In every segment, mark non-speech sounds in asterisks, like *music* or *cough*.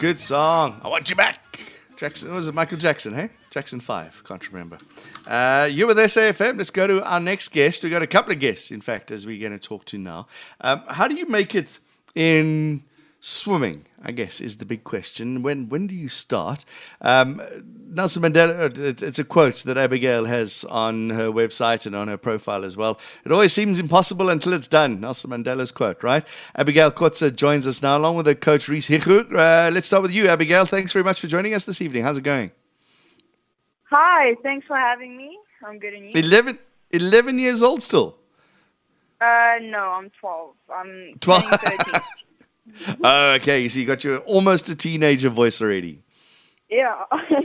Good song. I want you back. Jackson was it Michael Jackson, hey? Jackson Five, can't remember. Uh, you're with SAFM. Let's go to our next guest. We've got a couple of guests, in fact, as we're going to talk to now. Um, how do you make it in swimming? I guess is the big question. When when do you start? Um, Nelson Mandela. uh, It's a quote that Abigail has on her website and on her profile as well. It always seems impossible until it's done. Nelson Mandela's quote, right? Abigail Kotze joins us now, along with her coach Rhys Hugo. Uh, let's start with you, Abigail. Thanks very much for joining us this evening. How's it going? Hi, thanks for having me. I'm good and you? 11, 11 years old still. Uh, no, I'm 12. I'm 12. *laughs* 12. 13. Oh, okay. So you got your almost a teenager voice already. yeah. *laughs*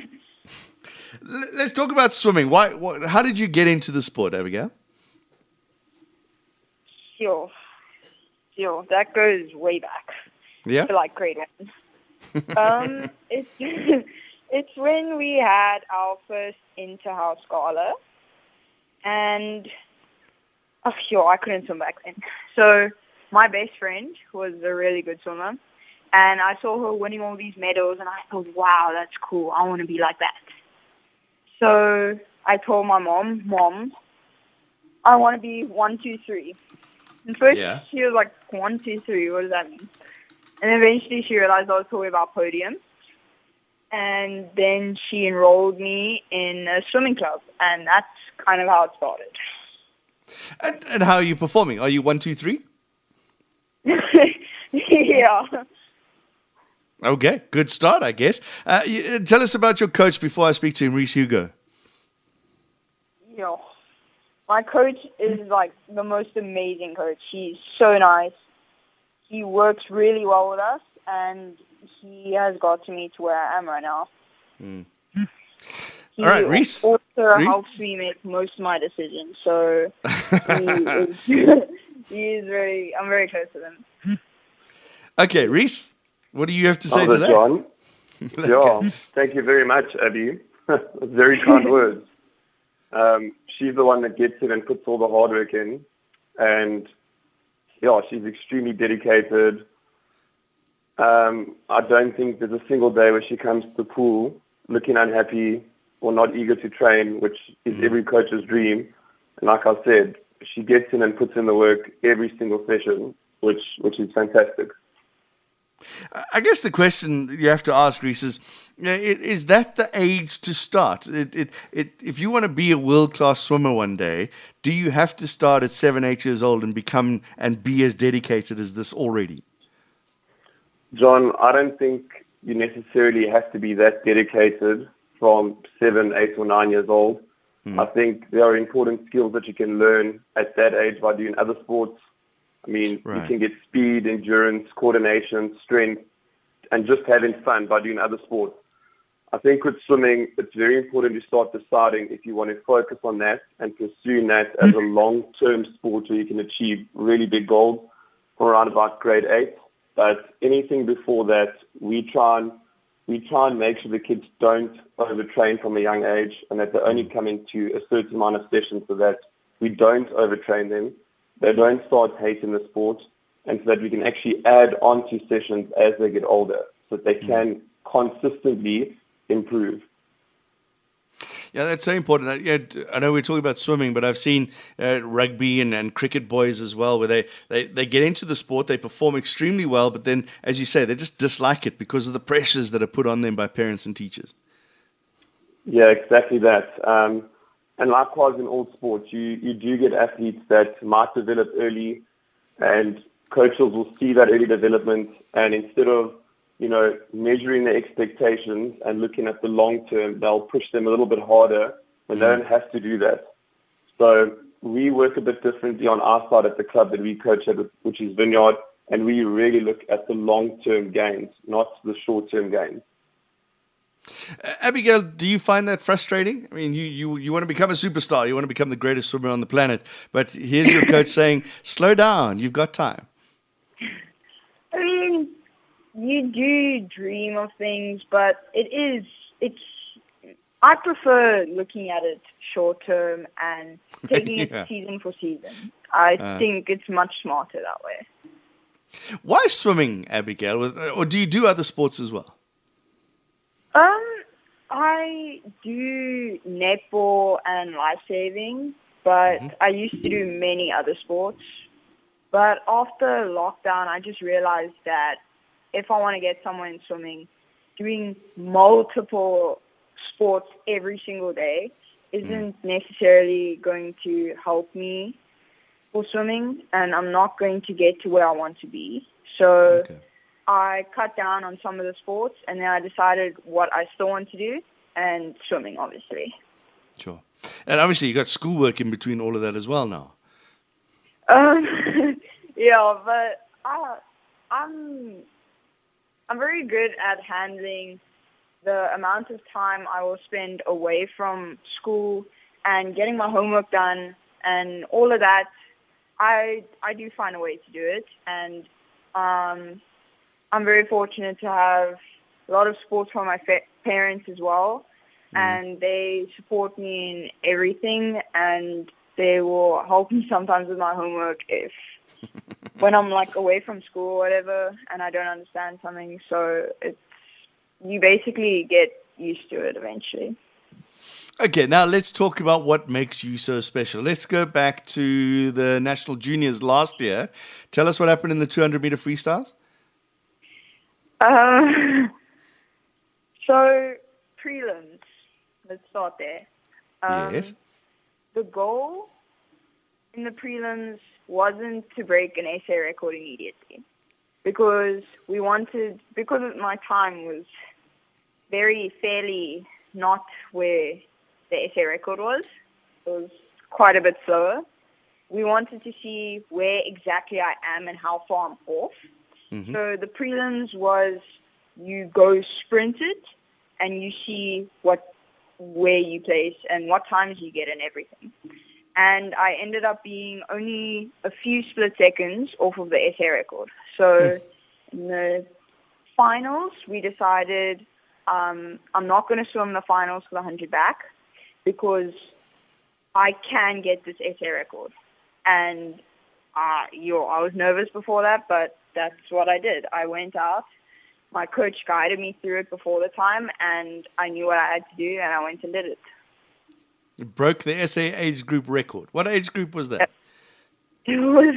Let's talk about swimming. Why? What, how did you get into the sport, Abigail? sure. Sure. That goes way back Yeah. to like grade one. um, *laughs* it's, *laughs* it's when we had our first inter-house gala. And, oh, sure, I couldn't swim back then. So my best friend was a really good swimmer. And I saw her winning all these medals, and I thought, wow, that's cool. I want to be like that. So I told my mom, Mom, I want to be one, two, three. And first Yeah. she was like, one, two, three, what does that mean? And eventually she realized I was talking about podium. And then she enrolled me in a swimming club, and that's kind of how it started. And, and how are you performing? Are you one, two, three? *laughs* yeah. Okay, good start, I guess. Uh, you, uh, tell us about your coach before I speak to him, Rhys Hugo. Yo, my coach is like the most amazing coach. He's so nice. He works really well with us, and he has got to me to where I am right now. Mm. He All right, Rhys. also Rhys? helps me make most of my decisions. So *laughs* he is, *laughs* he is very. I'm very close to them. Okay, Rhys, what do you have to say How's to that? John? *laughs* Yeah, thank you very much, Abby. *laughs* very kind words. Um, she's the one that gets in and puts all the hard work in, and yeah, she's extremely dedicated. Um, I don't think there's a single day where she comes to the pool looking unhappy or not eager to train, which is every coach's dream. And like I said, she gets in and puts in the work every single session, which which is fantastic. I guess the question you have to ask, Rhys, is is that the age to start? It, it, it, if you want to be a world class swimmer one day, do you have to start at seven, eight years old and become and be as dedicated as this already? John, I don't think you necessarily have to be that dedicated from seven, eight, or nine years old. Mm-hmm. I think there are important skills that you can learn at that age by doing other sports. I mean, Right. you can get speed, endurance, coordination, strength, and just having fun by doing other sports. I think with swimming, it's very important to start deciding if you want to focus on that and pursuing that as a mm-hmm. long-term sport where you can achieve really big goals from around about grade eight. But anything before that, we try and we try and make sure the kids don't overtrain from a young age and that they only mm. come into a certain amount of sessions so that we don't overtrain them. They don't start hating the sport and so that we can actually add on to sessions as they get older so that they mm. can consistently improve. Yeah, that's so important. I, I know we're talking about swimming, but I've seen uh, rugby and, and cricket boys as well, where they, they, they get into the sport, they perform extremely well, but then, as you say, they just dislike it because of the pressures that are put on them by parents and teachers. Yeah, exactly that. Um, and likewise in all sports, you, you do get athletes that might develop early and coaches will see that early development and instead of, you know, measuring their expectations and looking at the long term, they'll push them a little bit harder when they don't have to do that. So we work a bit differently on our side at the club that we coach at, which is Vineyard, and we really look at the long-term gains, not the short-term gains. Uh, Abigail, do you find that frustrating? I mean, you, you, you want to become a superstar, you want to become the greatest swimmer on the planet, but here's your coach *laughs* saying, slow down, you've got time. I mean, you do dream of things, but it is it's. I prefer looking at it short term and *laughs* taking yeah. it season for season. I uh, think it's much smarter that way. Why swimming, Abigail? Uh, or do you do other sports as well? Um, I do netball and lifesaving, but mm-hmm. I used to do many other sports. But after lockdown, I just realized that if I want to get somewhere in swimming, doing multiple sports every single day isn't necessarily going to help me for swimming, and I'm not going to get to where I want to be. So Okay. I cut down on some of the sports, and then I decided what I still want to do, and swimming, obviously. Sure. And obviously, you got schoolwork in between all of that as well now. Um, *laughs* yeah, but I, I'm I'm very good at handling the amount of time I will spend away from school and getting my homework done and all of that. I I do find a way to do it, and um, I'm very fortunate to have a lot of support from my fa- parents as well, and they support me in everything, and they will help me sometimes with my homework if *laughs* when I'm like away from school or whatever, and I don't understand something. So it's you basically get used to it eventually. Okay, now let's talk about what makes you so special. Let's go back to the national juniors last year. Tell us what happened in the 200 meter freestyles. *laughs* Um, so prelims. Let's start there. Um, yes. The goal the prelims wasn't to break an SA record immediately, because we wanted because my time was very fairly not where the SA record was. It was quite a bit slower. We wanted to see where exactly I am and how far I'm off. Mhm. So the prelims was you go sprint it and you see what where you place and what times you get and everything. And I ended up being only a few split seconds off of the SA record. So in the finals, we decided um, I'm not going to swim the finals for the 100 back because I can get this SA record. And uh, yo, I was nervous before that, but that's what I did. I went out. My coach guided me through it before the time, and I knew what I had to do, and I went and did it. You broke the SA age group record. What age group was that? *laughs* It was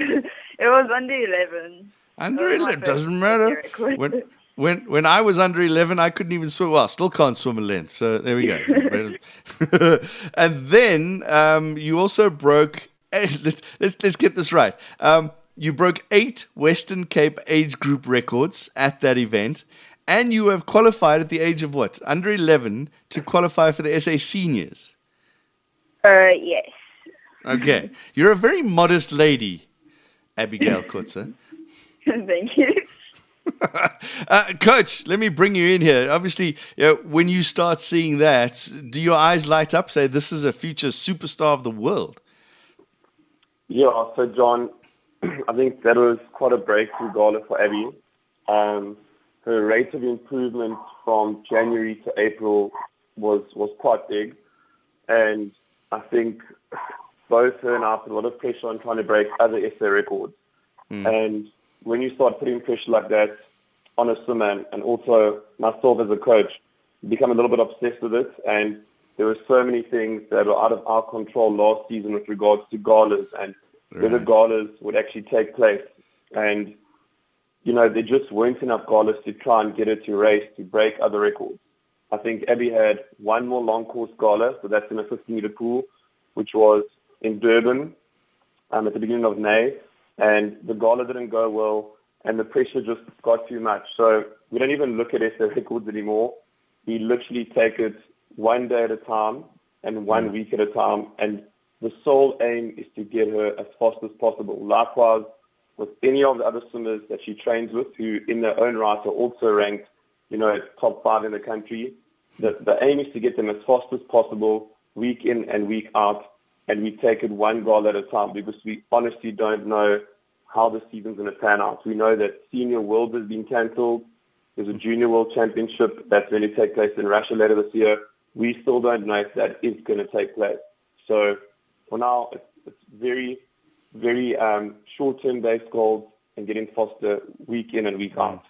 it was under eleven. Under That was my 11. first Doesn't matter. When, when, when I was under 11, I couldn't even swim. Well, I still can't swim a length. So there we go. *laughs* *laughs* and then um, you also broke, let's, let's, let's get this right. Um, you broke eight Western Cape age group records at that event. And you have qualified at the age of what? Under 11 to qualify for the SA seniors. Uh, yes. Okay. You're a very modest lady, Abigail Kotze. *laughs* Thank you. *laughs* uh, Coach, let me bring you in here. Obviously, you know, when you start seeing that, do your eyes light up? Say, this is a future superstar of the world. Yeah, so John, *clears throat* I think that was quite a breakthrough goal for Abby. Um, her rate of improvement from January to April was was quite big, and I think both her and I put a lot of pressure on trying to break other SA records. Hmm. And when you start putting pressure like that on a swimmer, and, also myself as a coach, you become a little bit obsessed with it. And there were so many things that were out of our control last season with regards to galas and whether Right. galas would actually take place. And, you know, there just weren't enough galas to try and get her to race to break other records. I think Abby had one more long course gala, so that's in a 50 meter pool, which was in Durban um, at the beginning of May. And the gala didn't go well, and the pressure just got too much. So we don't even look at SA records anymore. We literally take it one day at a time and one week at a time. And the sole aim is to get her as fast as possible. Likewise, with any of the other swimmers that she trains with, who in their own right are also ranked, you know, top five in the country. The, the aim is to get them as fast as possible, week in and week out, and we take it one goal at a time because we honestly don't know how the season's going to pan out. We know that Senior World has been cancelled. There's a Junior World Championship that's going to take place in Russia later this year. We still don't know if that is going to take place. So for now, it's, it's very, very um, short-term based goals and getting faster week in and week out.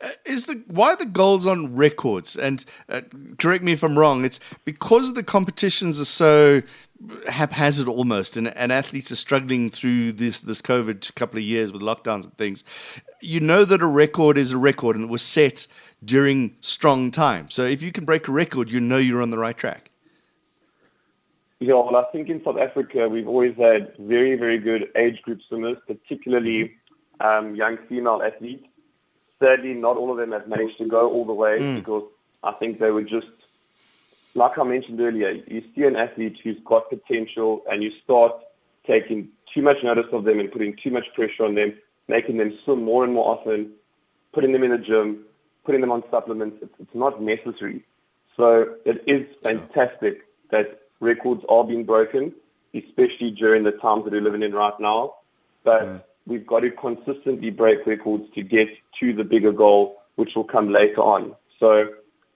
Uh, is the why the goals on records? And uh, correct me if I'm wrong. It's because the competitions are so haphazard almost, and, and athletes are struggling through this this COVID couple of years with lockdowns and things. You know that a record is a record, and it was set during strong time. So if you can break a record, you know you're on the right track. Yeah, well, I think in South Africa we've always had very, very good age group swimmers, particularly um, young female athletes. Sadly, not all of them have managed to go all the way mm. because I think they were just, like I mentioned earlier, you see an athlete who's got potential and you start taking too much notice of them and putting too much pressure on them, making them swim more and more often, putting them in the gym, putting them on supplements. It's, it's not necessary. So it is fantastic that records are being broken, especially during the times that we're living in right now. But yeah. We've got to consistently break records to get to the bigger goal, which will come later on. So,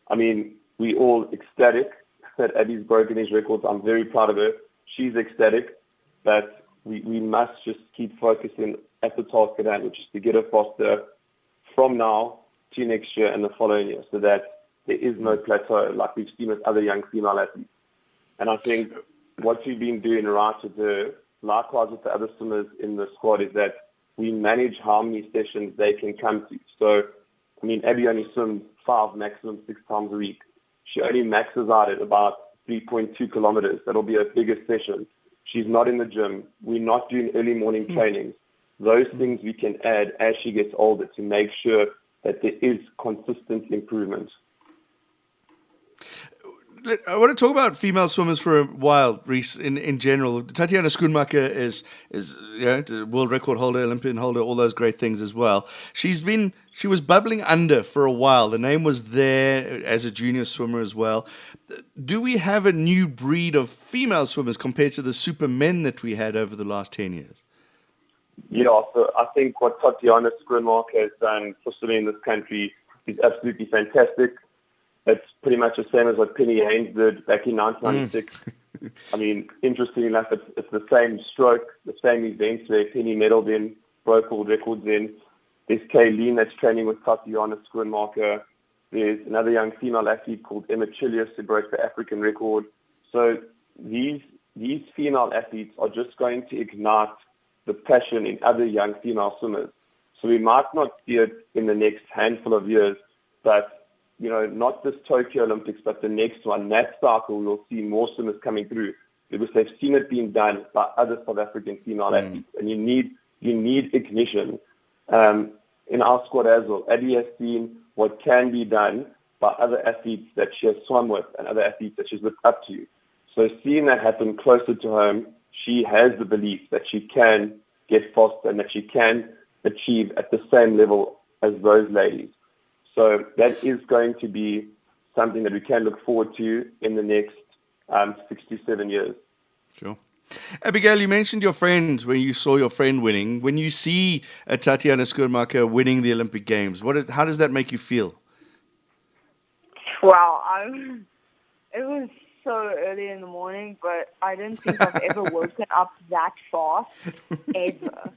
I mean, we all ecstatic that Abby's broken his records. I'm very proud of her. She's ecstatic, but we, we must just keep focusing at the task at hand, which is to get her faster from now to next year and the following year so that there is no plateau like we've seen with other young female athletes. And I think what we've been doing right with the likewise with the other swimmers in the squad is that we manage how many sessions they can come to. So, I mean, Abby only swims five, maximum six times a week. She only maxes out at about 3.2 kilometers. That'll be her biggest session. She's not in the gym. We're not doing early morning mm. trainings. Those things we can add as she gets older to make sure that there is consistent improvement. I want to talk about female swimmers for a while, Rhys. In, in general, Tatjana Schoenmaker is is you know, world record holder, Olympian holder, all those great things as well. She's been she was bubbling under for a while. The name was there as a junior swimmer as well. Do we have a new breed of female swimmers compared to the super men that we had over the last ten years? Yeah, so I think what Tatjana Schoenmaker has done for swimming in this country is absolutely fantastic. It's pretty much the same as what Penny Heyns did back in 1996. Mm. I mean, interestingly enough, it's, it's the same stroke, the same events where Penny medaled in, broke all records in. There's Kaylene that's training with Tatjana Schoenmaker. There's another young female athlete called Emma Chelius who broke the African record. So these these female athletes are just going to ignite the passion in other young female swimmers. So we might not see it in the next handful of years, but you know, not this Tokyo Olympics, but the next one, that cycle, we'll see more swimmers coming through because they've seen it being done by other South African female mm. athletes, and you need you need ignition um, in our squad as well. Eddie has seen what can be done by other athletes that she has swum with and other athletes that she's looked up to. So seeing that happen closer to home, she has the belief that she can get faster and that she can achieve at the same level as those ladies. So that is going to be something that we can look forward to in the next um, 67 years. Sure. Abigail, you mentioned your friend when you saw your friend winning. When you see a Tatjana Schoenmaker winning the Olympic Games, what is, how does that make you feel? Well, I'm, it was so early in the morning, but I didn't think I've ever *laughs* woken up that fast, ever.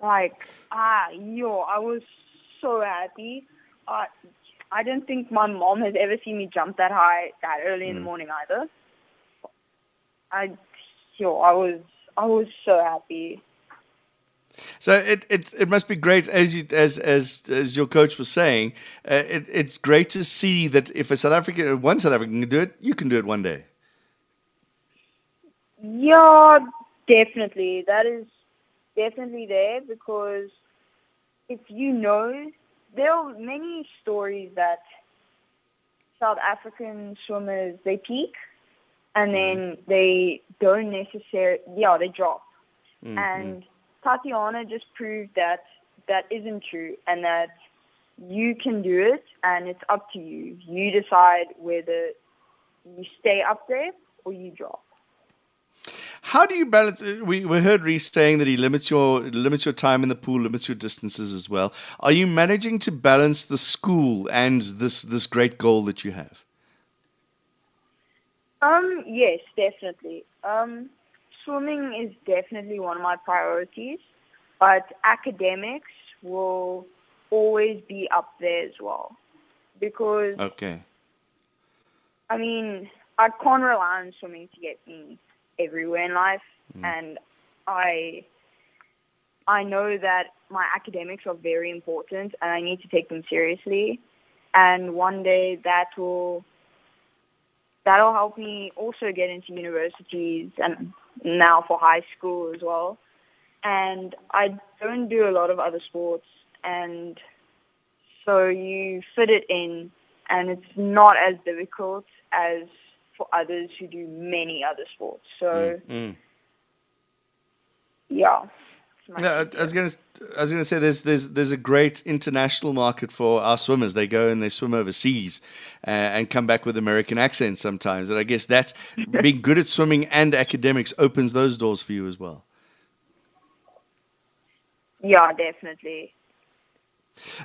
Like, ah, yo, I was so happy. I I don't think my mom has ever seen me jump that high that early mm. in the hmm. morning either. I, yo, I was I was so happy. So it, it it must be great as you as as as your coach was saying. Uh, it, it's great to see that if a South African one South African can do it, you can do it one day. Yeah, definitely. That is definitely there because if you know there are many stories that South African swimmers they peak and then mm-hmm. they don't necessarily yeah they drop mm-hmm. and Tatjana just proved that that isn't true and that you can do it and it's up to you you decide whether you stay up there or you drop how do you balance? Uh, we, we heard Rhys saying that he limits your limits your time in the pool, limits your distances as well. Are you managing to balance the school and this this great goal that you have? Um, yes, definitely. Um, swimming is definitely one of my priorities, but academics will always be up there as well. Because, Okay. I mean, I can't rely on swimming to get me everywhere in life. Mm. And I, I know that my academics are very important and I need to take them seriously. And one day that will, that'll help me also get into universities and now for high school as well. And I don't do a lot of other sports and so you fit it in and it's not as difficult as for others who do many other sports. So Mm. yeah. Yeah, I I was gonna, I was gonna say there's there's there's a great international market for our swimmers. They go and they swim overseas, uh, and come back with American accents sometimes. And I guess that's *laughs* being good at swimming and academics opens those doors for you as well. Yeah, definitely.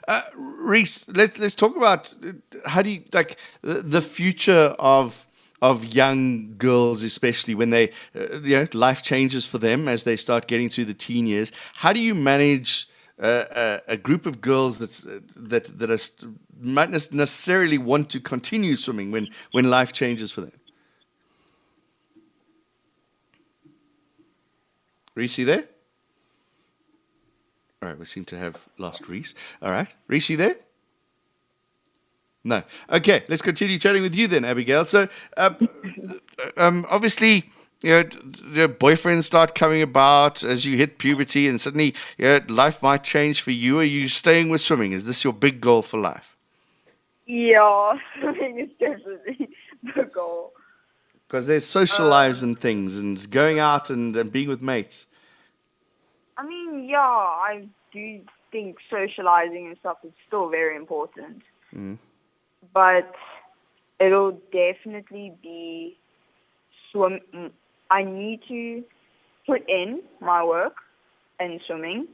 Uh, Rhys, let's let's talk about uh, how do you like the, the future of of young girls, especially when they, uh, you know, life changes for them as they start getting through the teen years. How do you manage uh, a, a group of girls that's uh, that that are, might not necessarily want to continue swimming when when life changes for them? Rhys, there? All right, we seem to have lost Rhys. All right, Rhys, there? No. Okay, let's continue chatting with you then, Abigail. So, um, um, obviously, you know, your boyfriends start coming about as you hit puberty, and suddenly, you know, life might change for you. Are you staying with swimming? Is this your big goal for life? Yeah, *laughs* swimming is definitely *laughs* the goal. Because there's social lives and things, and going out and, and being with mates. I mean, yeah, I do think socializing and stuff is still very important. Mm. But it'll definitely be swim. I need to put in my work in swimming,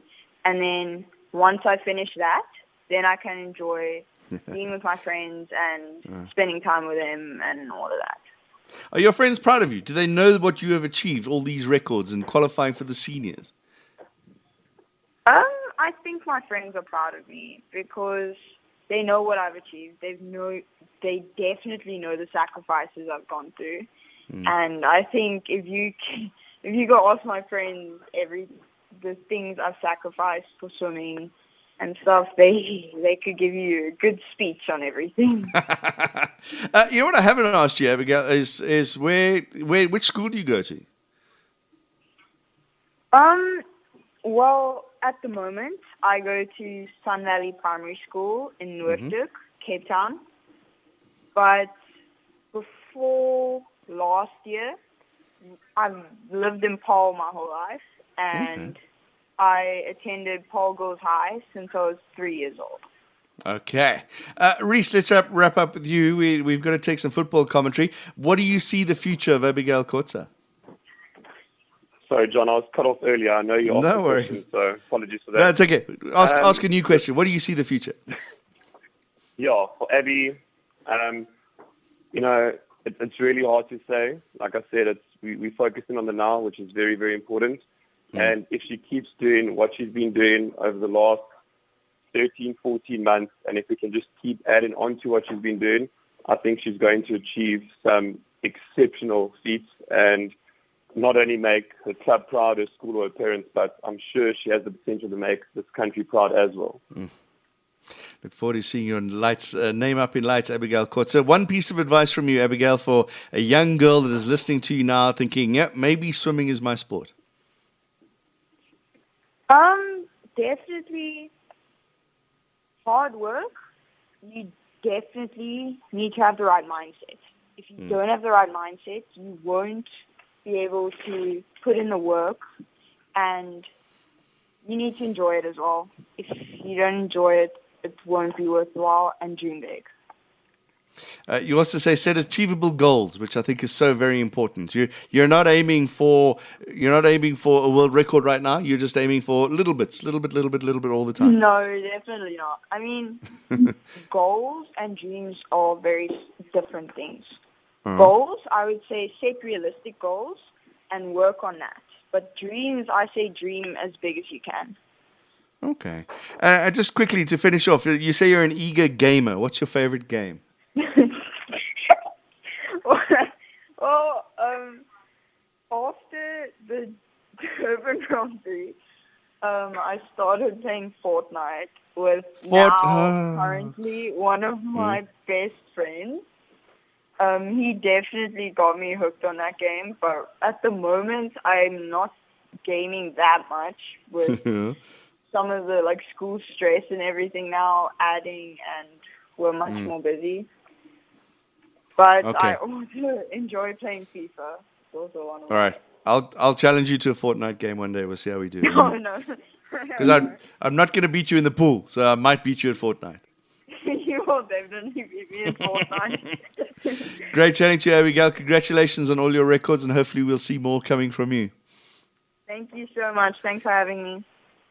and then once I finish that, then I can enjoy *laughs* being with my friends and spending time with them and all of that. Are your friends proud of you? Do they know what you have achieved, all these records and qualifying for the seniors? Um, I think my friends are proud of me because they know what I've achieved. They know they definitely know the sacrifices I've gone through, and I think if you if you go ask my friends every the things I've sacrificed for swimming and stuff, they they could give you a good speech on everything. *laughs* uh, you know what I haven't asked you, Abigail, is is where where which school do you go to? Um, well, at the moment, I go to Sun Valley Primary School in Noordhoek, Cape Town. But before last year, I've lived in Paarl my whole life, and I attended Paarl Girls High since I was three years old. Okay, uh, Rhys, let's wrap, wrap up with you. We, we've got to take some football commentary. What do you see the future of Abigail Kotze? Sorry, John, I was cut off earlier. I know you asked No worries. question, so apologies for that. That's okay. Ask Um, ask a new question. What do you see the future? *laughs* Yeah, for Abby, um, you know, it, it's really hard to say. Like I said, it's we, we're focusing on the now, which is very, very important. And if she keeps doing what she's been doing over the last 13, 14 months, and if we can just keep adding on to what she's been doing, I think she's going to achieve some exceptional feats and not only make her club proud, her school or her parents, but I'm sure she has the potential to make this country proud as well. Look forward to seeing you on lights. Uh, name up in lights, Abigail Kotze. One piece of advice from you, Abigail, for a young girl that is listening to you now, thinking, "Yep, maybe swimming is my sport." Um, definitely hard work. You definitely need to have the right mindset. If you don't have the right mindset, you won't be able to put in the work and you need to enjoy it as well. If you don't enjoy it, it won't be worthwhile and dream big. Uh, you also say set achievable goals, which I think is so very important. You you're not aiming for you're not aiming for a world record right now. You're just aiming for little bits, little bit, little bit, little bit all the time. No, definitely not. I mean, *laughs* goals and dreams are very different things. Goals, I would say set realistic goals and work on that. But dreams, I say dream as big as you can. Okay. Uh, just quickly to finish off, you say you're an eager gamer. What's your favorite game? *laughs* *laughs* well, um, after the *laughs* Durban Grand Prix, um, I started playing Fortnite with Fort- now uh, *gasps* currently one of Hmm. my best friends. Um, he definitely got me hooked on that game, but at the moment I'm not gaming that much with *laughs* some of the like school stress and everything now adding and we're much more busy. But Okay. I also *laughs* enjoy playing FIFA. It's also one All right. I'll I'll challenge you to a Fortnite game one day. We'll see how we do. *laughs* No, no. Because I'm I'm not going to beat you in the pool, so I might beat you at Fortnite. You will definitely beat me in Fortnite. *laughs* Great chatting to you, Abigail. Congratulations on all your records, and hopefully we'll see more coming from you. Thank you so much. Thanks for having me.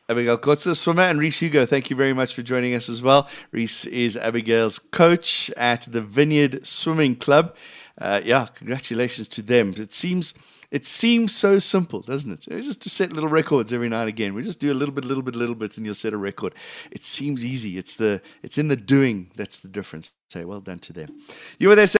Abigail Kotze, swimmer, and Rhys Hugo, thank you very much for joining us as well. Rhys is Abigail's coach at the Vineyard Swimming Club. Uh, yeah, congratulations to them. It seems it seems so simple, doesn't it? Just to set little records every now and again. We just do a little bit, a little bit, little bit, and you'll set a record. It seems easy. It's the it's in the doing that's the difference. Say well done to them. You were there.